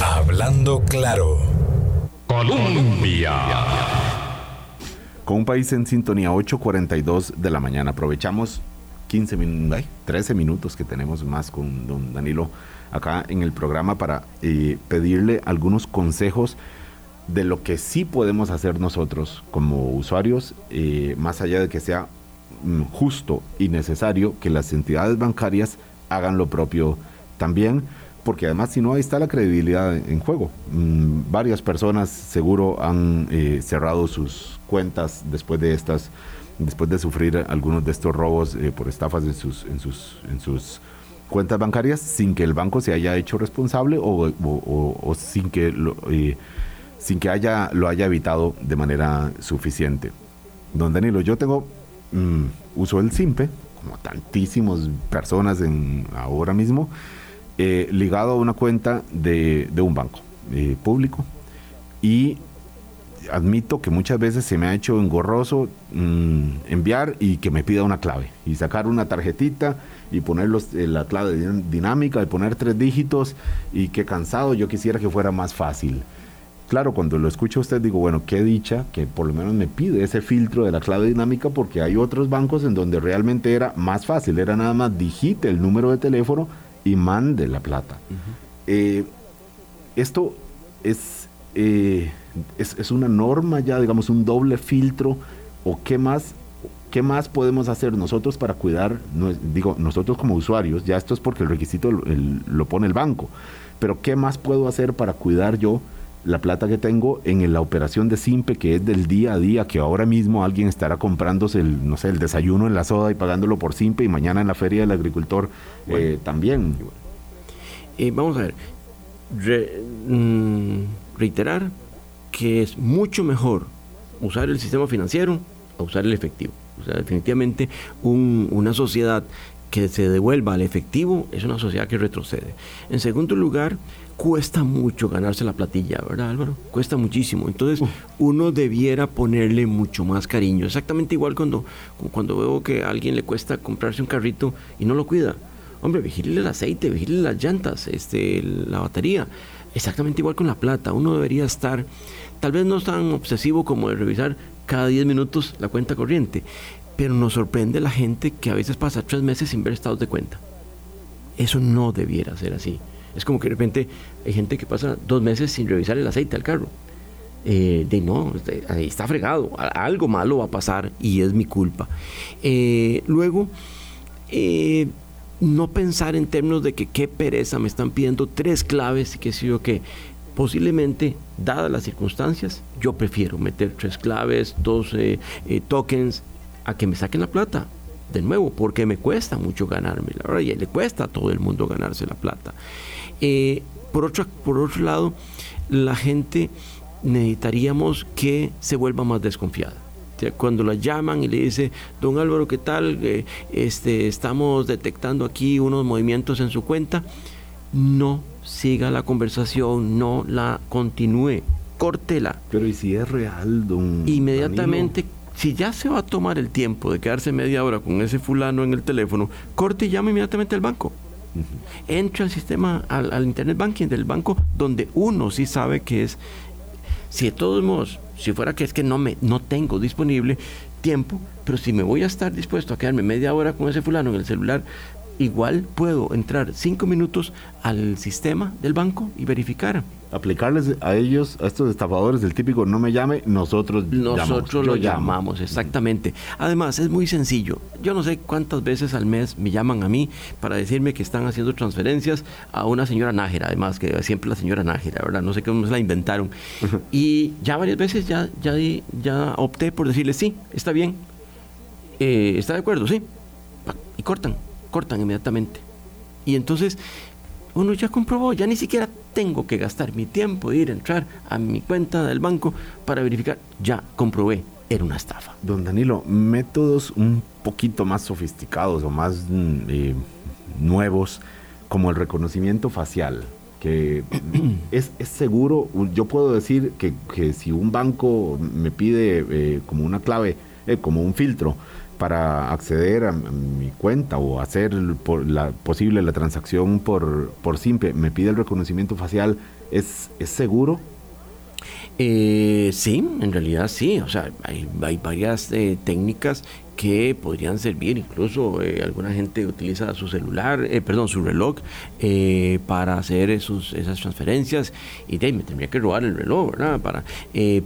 Hablando claro. Colombia. Con un país en sintonía 8.42 de la mañana. Aprovechamos 15 minutos, 13 minutos que tenemos más con don Danilo acá en el programa para eh, pedirle algunos consejos de lo que sí podemos hacer nosotros como usuarios, eh, más allá de que sea Mm, justo y necesario que las entidades bancarias hagan lo propio también, porque además si no ahí está la credibilidad en juego. Mm, varias personas seguro han eh, cerrado sus cuentas después de estas, después de sufrir algunos de estos robos eh, por estafas en sus, en sus, en sus cuentas bancarias sin que el banco se haya hecho responsable o, sin que lo, sin que haya lo haya evitado de manera suficiente. Don Danilo, yo tengo Mm, uso el SIMPE, como tantísimas personas en, ahora mismo, eh, ligado a una cuenta de, un banco eh, público. Y admito que muchas veces se me ha hecho engorroso mm, enviar y que me pida una clave y sacar una tarjetita y poner eh, la clave dinámica y poner tres dígitos y qué cansado, yo quisiera que fuera más fácil. Claro, cuando lo escucho a usted digo, bueno, qué dicha que por lo menos me pide ese filtro de la clave dinámica porque hay otros bancos en donde realmente era más fácil, era nada más digite el número de teléfono y mande la plata. Eh, esto es, eh, es, es, una norma ya, digamos, un doble filtro, o qué más, qué más podemos hacer nosotros para cuidar, digo, nosotros como usuarios, ya esto es porque el requisito lo pone el banco, pero qué más puedo hacer para cuidar yo la plata que tengo en la operación de Simpe, que es del día a día, que ahora mismo alguien estará comprándose el, no sé, el desayuno en la soda y pagándolo por Simpe y mañana en la feria del agricultor eh, también. Eh, vamos a ver, mm, reiterar que es mucho mejor usar el sistema financiero a usar el efectivo. O sea, definitivamente una sociedad que se devuelva al efectivo es una sociedad que retrocede. En segundo lugar, cuesta mucho ganarse la platilla, ¿verdad Álvaro? Cuesta muchísimo. Entonces uno debiera ponerle mucho más cariño. Exactamente igual cuando, cuando veo que a alguien le cuesta comprarse un carrito y no lo cuida. Hombre, vigile el aceite, vigile las llantas, este, la batería. Exactamente igual con la plata. Uno debería estar, tal vez no tan obsesivo como de revisar cada 10 minutos la cuenta corriente, pero nos sorprende la gente que a veces pasa tres meses sin ver estados de cuenta. Eso no debiera ser así. Es como que de repente hay gente que pasa dos meses sin revisar el aceite al carro. Eh, de no, ahí está fregado, algo malo va a pasar y es mi culpa. Eh, luego, eh, no pensar en términos de que qué pereza, me están pidiendo tres claves y que sé yo que posiblemente, dadas las circunstancias, yo prefiero meter tres claves, dos tokens, a que me saquen la plata. De nuevo, porque me cuesta mucho ganarme, la verdad, y le cuesta a todo el mundo ganarse la plata. Eh, por, otro, por otro lado, la gente necesitaríamos que se vuelva más desconfiada. cuando la llaman y le dice, don Álvaro, ¿qué tal? Este, estamos detectando aquí unos movimientos en su cuenta. No siga la conversación, no la continúe, córtela. Pero ¿y si es real, don Inmediatamente, si ya se va a tomar el tiempo de quedarse media hora con ese fulano en el teléfono, corte y llame inmediatamente al banco. Entra al sistema, al, internet banking del banco, donde uno sí sabe que es, si de todos modos, si fuera que es que no, me, no tengo disponible tiempo, pero si me voy a estar dispuesto a quedarme media hora con ese fulano en el celular, igual puedo entrar cinco minutos al sistema del banco y verificar aplicarles a ellos, a estos estafadores del típico no me llame, nosotros Nosotros lo llamamos, exactamente. Además, es muy sencillo. Yo no sé cuántas veces al mes me llaman a mí para decirme que están haciendo transferencias a una señora Nájera, además, que siempre la señora Nájera, ¿verdad? No sé cómo se la inventaron. y ya varias veces ya, ya, ya opté por decirle, sí, está bien, eh, ¿está de acuerdo? Sí. Y cortan, cortan inmediatamente. Y entonces uno ya comprobó, ya ni siquiera tengo que gastar mi tiempo de ir a entrar a mi cuenta del banco para verificar, ya comprobé, era una estafa. Don Danilo, métodos un poquito más sofisticados o más mm, eh, nuevos, como el reconocimiento facial, que es, seguro, yo puedo decir que, si un banco me pide eh, como una clave, eh, como un filtro, para acceder a mi cuenta o hacer por la, posible la transacción por, por simple, me pide el reconocimiento facial, ¿es, es seguro? Eh, sí, en realidad sí. O sea, hay, hay varias eh, técnicas que podrían servir. Incluso eh, alguna gente utiliza su celular, eh, perdón, su reloj eh, para hacer esos, esas transferencias. Y de me tendría que robar el reloj, ¿verdad? Para,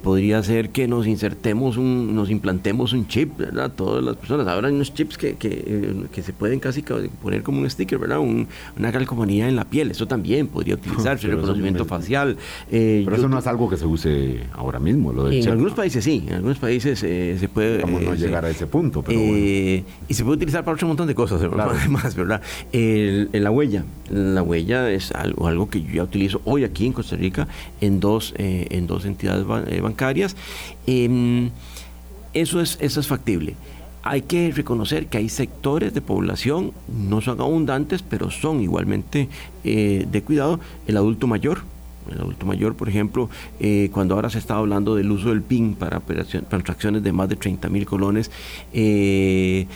podría ser que nos insertemos, un, nos implantemos un chip, ¿verdad? Todas las personas. Ahora hay unos chips que, que, se pueden casi poner como un sticker, ¿verdad? una calcomanía en la piel. Eso también podría utilizarse, el reconocimiento facial. pero eso no es algo que se use ahora mismo, lo En algunos países sí, en algunos países se puede... Vamos no llegar a ese punto. Eh, y se puede utilizar para otro montón de cosas, además, ¿verdad? la huella. La huella es algo, algo que yo ya utilizo hoy aquí en Costa Rica en dos, eh, en dos entidades eh, bancarias. Em, eso, es, eso es factible. Hay que reconocer que hay sectores de población, no son abundantes, pero son igualmente de cuidado. El adulto mayor, el adulto mayor, por ejemplo, eh, cuando ahora se está hablando del uso del PIN para transacciones de más de 30 mil colones, eh,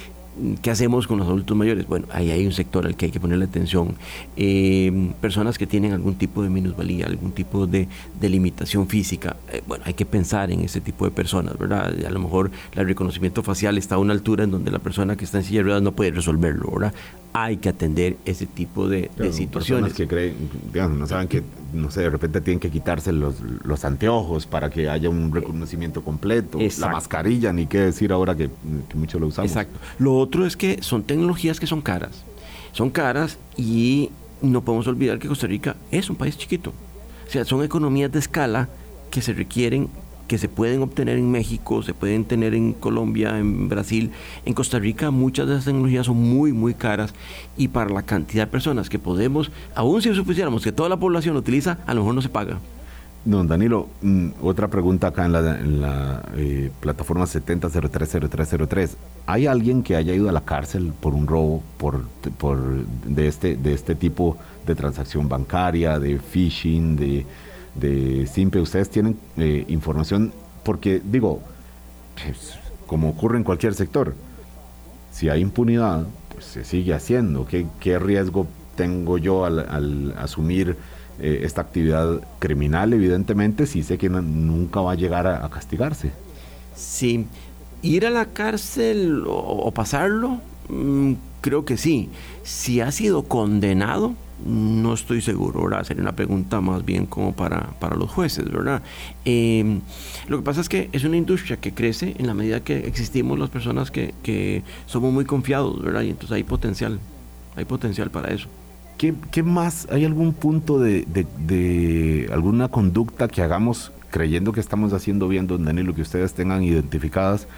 ¿Qué hacemos con los adultos mayores? Bueno, ahí hay un sector al que hay que ponerle atención. Eh, personas que tienen algún tipo de minusvalía, algún tipo de, limitación física. bueno, hay que pensar en ese tipo de personas, ¿verdad? A lo mejor el reconocimiento facial está a una altura en donde la persona que está en silla de ruedas no puede resolverlo, ¿verdad? hay que atender ese tipo de, situaciones. que creen, digamos, no saben que, no sé, de repente tienen que quitarse los, los anteojos para que haya un reconocimiento completo, la mascarilla, ni qué decir ahora que, que muchos lo usamos. Exacto. Lo otro es que son tecnologías que son caras. Son caras y no podemos olvidar que Costa Rica es un país chiquito. O sea, son economías de escala que se requieren que se pueden obtener en México, se pueden tener en Colombia, en Brasil, en Costa Rica, muchas de esas tecnologías son muy, muy caras y para la cantidad de personas que podemos, aún si supusiéramos que toda la población lo utiliza, a lo mejor no se paga. Don Danilo, mm, otra pregunta acá en la, en la eh, plataforma 70030303. ¿Hay alguien que haya ido a la cárcel por un robo por, por, de, este, de este tipo de transacción bancaria, de phishing, de de Simpe, ustedes tienen eh, información, porque digo, pues, como ocurre en cualquier sector, si hay impunidad, pues se sigue haciendo. ¿Qué, qué riesgo tengo yo al, asumir eh, esta actividad criminal? Evidentemente, si sé que nunca va a llegar a, castigarse. Sí, ir a la cárcel o, pasarlo, mm, creo que sí. Si ha sido condenado, no estoy seguro, ¿verdad? Sería una pregunta más bien como para, para los jueces, ¿verdad? Em, lo que pasa es que es una industria que crece en la medida que existimos las personas que, que somos muy confiados, ¿verdad? Y entonces hay potencial, hay potencial para eso. ¿Qué, qué más? ¿Hay algún punto de, de, de, alguna conducta que hagamos creyendo que estamos haciendo bien, don Danilo, que ustedes tengan identificadas?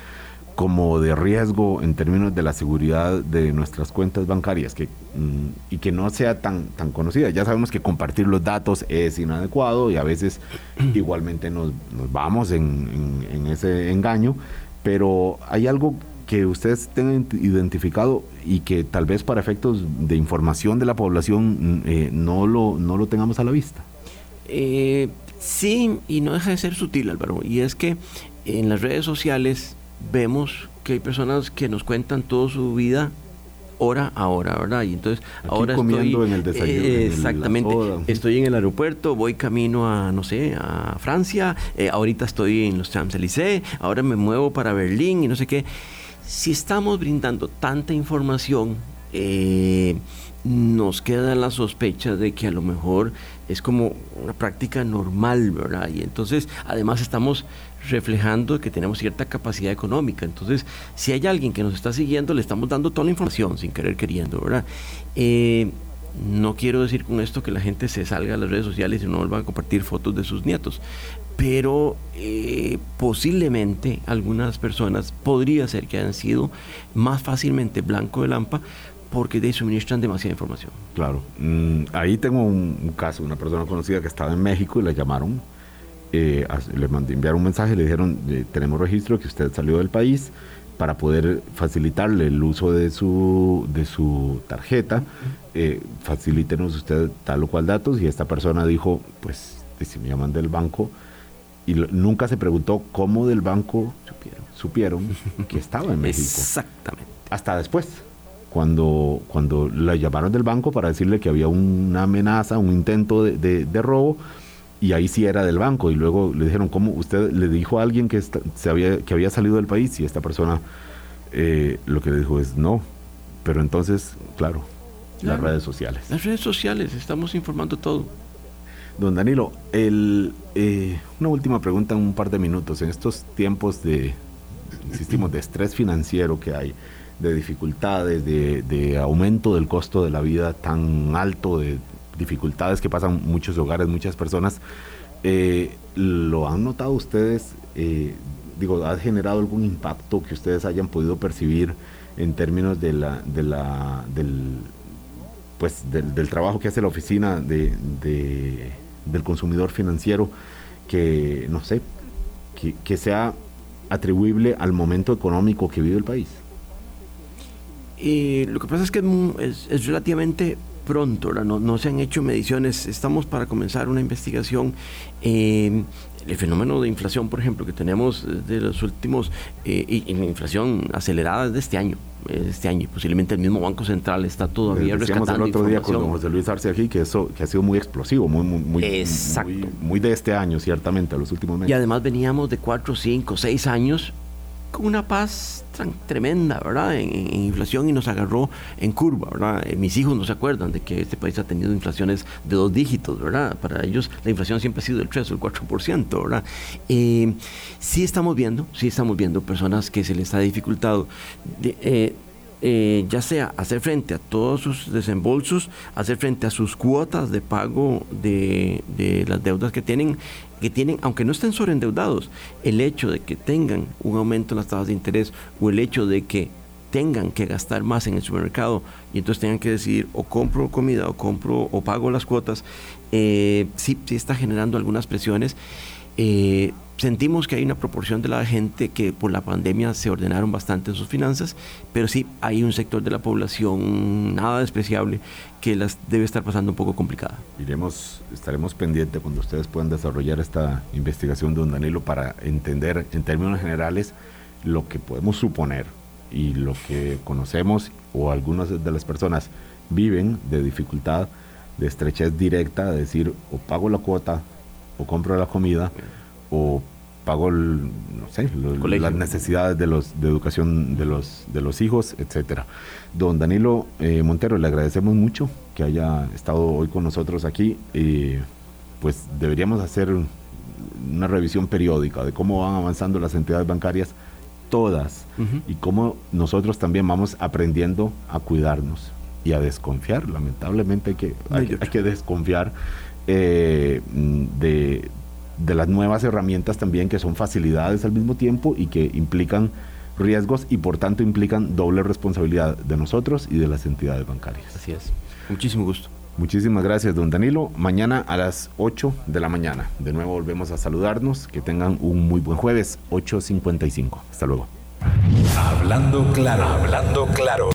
como de riesgo en términos de la seguridad de nuestras cuentas bancarias que, mm, y que no sea tan, tan conocida. Ya sabemos que compartir los datos es inadecuado y a veces igualmente nos, vamos en, ese engaño, pero hay algo que ustedes tengan identificado y que tal vez para efectos de información de la población mm, eh, no, lo, no lo tengamos a la vista. Eh, sí, y no deja de ser sutil, Álvaro, y es que en las redes sociales vemos que hay personas que nos cuentan toda su vida hora a hora, ¿verdad? Y entonces ahora comiendo estoy en el desayuno. Eh, exactamente. estoy en el aeropuerto, voy camino a, no sé, a Francia, eh, ahorita estoy en los Champs-Élysées, ahora me muevo para Berlín y no sé qué. Si estamos brindando tanta información, eh, nos queda la sospecha de que a lo mejor es como una práctica normal, ¿verdad? Y entonces, además estamos reflejando que tenemos cierta capacidad económica. Entonces, si hay alguien que nos está siguiendo, le estamos dando toda la información sin querer queriendo, ¿verdad? Eh, no quiero decir con esto que la gente se salga a las redes sociales y no vuelva a compartir fotos de sus nietos, pero eh, posiblemente algunas personas podría ser que hayan sido más fácilmente blanco de lampa porque de suministran demasiada información. Claro. Mm, ahí tengo un, caso, una persona conocida que estaba en México y le llamaron eh, le mandé enviar un mensaje, le dijeron, eh, tenemos registro que usted salió del país para poder facilitarle el uso de su, de su tarjeta, eh, facilítenos usted tal o cual datos y esta persona dijo, pues si me llaman del banco y nunca se preguntó cómo del banco supieron, que estaba en México. Exactamente. Hasta después cuando, cuando la llamaron del banco para decirle que había una amenaza, un intento de, de robo, y ahí sí era del banco. Y luego le dijeron cómo usted le dijo a alguien que se había que había salido del país y esta persona eh, lo que le dijo es no pero entonces claro, las redes sociales. Las redes sociales estamos informando todo don Danilo eh, una última pregunta en un par de minutos en estos tiempos de insistimos de estrés financiero que hay de dificultades de, de aumento del costo de la vida tan alto de dificultades que pasan muchos hogares, muchas personas. Eh, ¿Lo han notado ustedes? Eh, digo, ¿ha generado algún impacto que ustedes hayan podido percibir en términos de la, de la, del, pues, del, trabajo que hace la oficina de, del consumidor financiero que, no sé, que, sea atribuible al momento económico que vive el país? Eh, lo que pasa es que es, es relativamente pronto, no, no, se han hecho mediciones, estamos para comenzar una investigación. Eh, el fenómeno de inflación, por ejemplo, que tenemos de los últimos, eh, y, inflación acelerada de este año, este año, y posiblemente el mismo Banco Central está todavía rescatando el otro día con José Luis Arce aquí que eso que ha sido muy explosivo, muy, muy, muy, muy, de este año, ciertamente, a los últimos meses. Y además veníamos de cuatro, cinco, seis años con una paz tremenda, ¿verdad? En, inflación y nos agarró en curva, ¿verdad? Eh, mis hijos no se acuerdan de que este país ha tenido inflaciones de dos dígitos, ¿verdad? Para ellos la inflación siempre ha sido del 3 o el 4%, ¿verdad? Eh, sí estamos viendo, sí estamos viendo personas que se les ha dificultado. Eh, ya sea hacer frente a todos sus desembolsos, hacer frente a sus cuotas de pago de, las deudas que tienen, que tienen, aunque no estén sobreendeudados, el hecho de que tengan un aumento en las tasas de interés o el hecho de que tengan que gastar más en el supermercado y entonces tengan que decidir o compro comida o compro o pago las cuotas, eh, sí, sí está generando algunas presiones. Eh, sentimos que hay una proporción de la gente que por la pandemia se ordenaron bastante en sus finanzas, pero sí hay un sector de la población nada despreciable que las debe estar pasando un poco complicada. Iremos, estaremos pendientes cuando ustedes puedan desarrollar esta investigación, don Danilo, para entender en términos generales lo que podemos suponer y lo que conocemos o algunas de las personas viven de dificultad, de estrechez directa, de decir o pago la cuota o compro la comida o pago no sé, las necesidades de los de educación de los de los hijos, etcétera. Don Danilo eh, Montero, le agradecemos mucho que haya estado hoy con nosotros aquí. y pues deberíamos hacer una revisión periódica de cómo van avanzando las entidades bancarias todas y cómo nosotros también vamos aprendiendo a cuidarnos y a desconfiar. Lamentablemente hay que, hay, que desconfiar eh, de, de las nuevas herramientas también que son facilidades al mismo tiempo y que implican riesgos y por tanto implican doble responsabilidad de nosotros y de las entidades bancarias. Así es. Muchísimo gusto. Muchísimas gracias, don Danilo. Mañana a las 8 de la mañana. De nuevo volvemos a saludarnos. Que tengan un muy buen jueves, 8.55. Hasta luego. Hablando claro, hablando claro.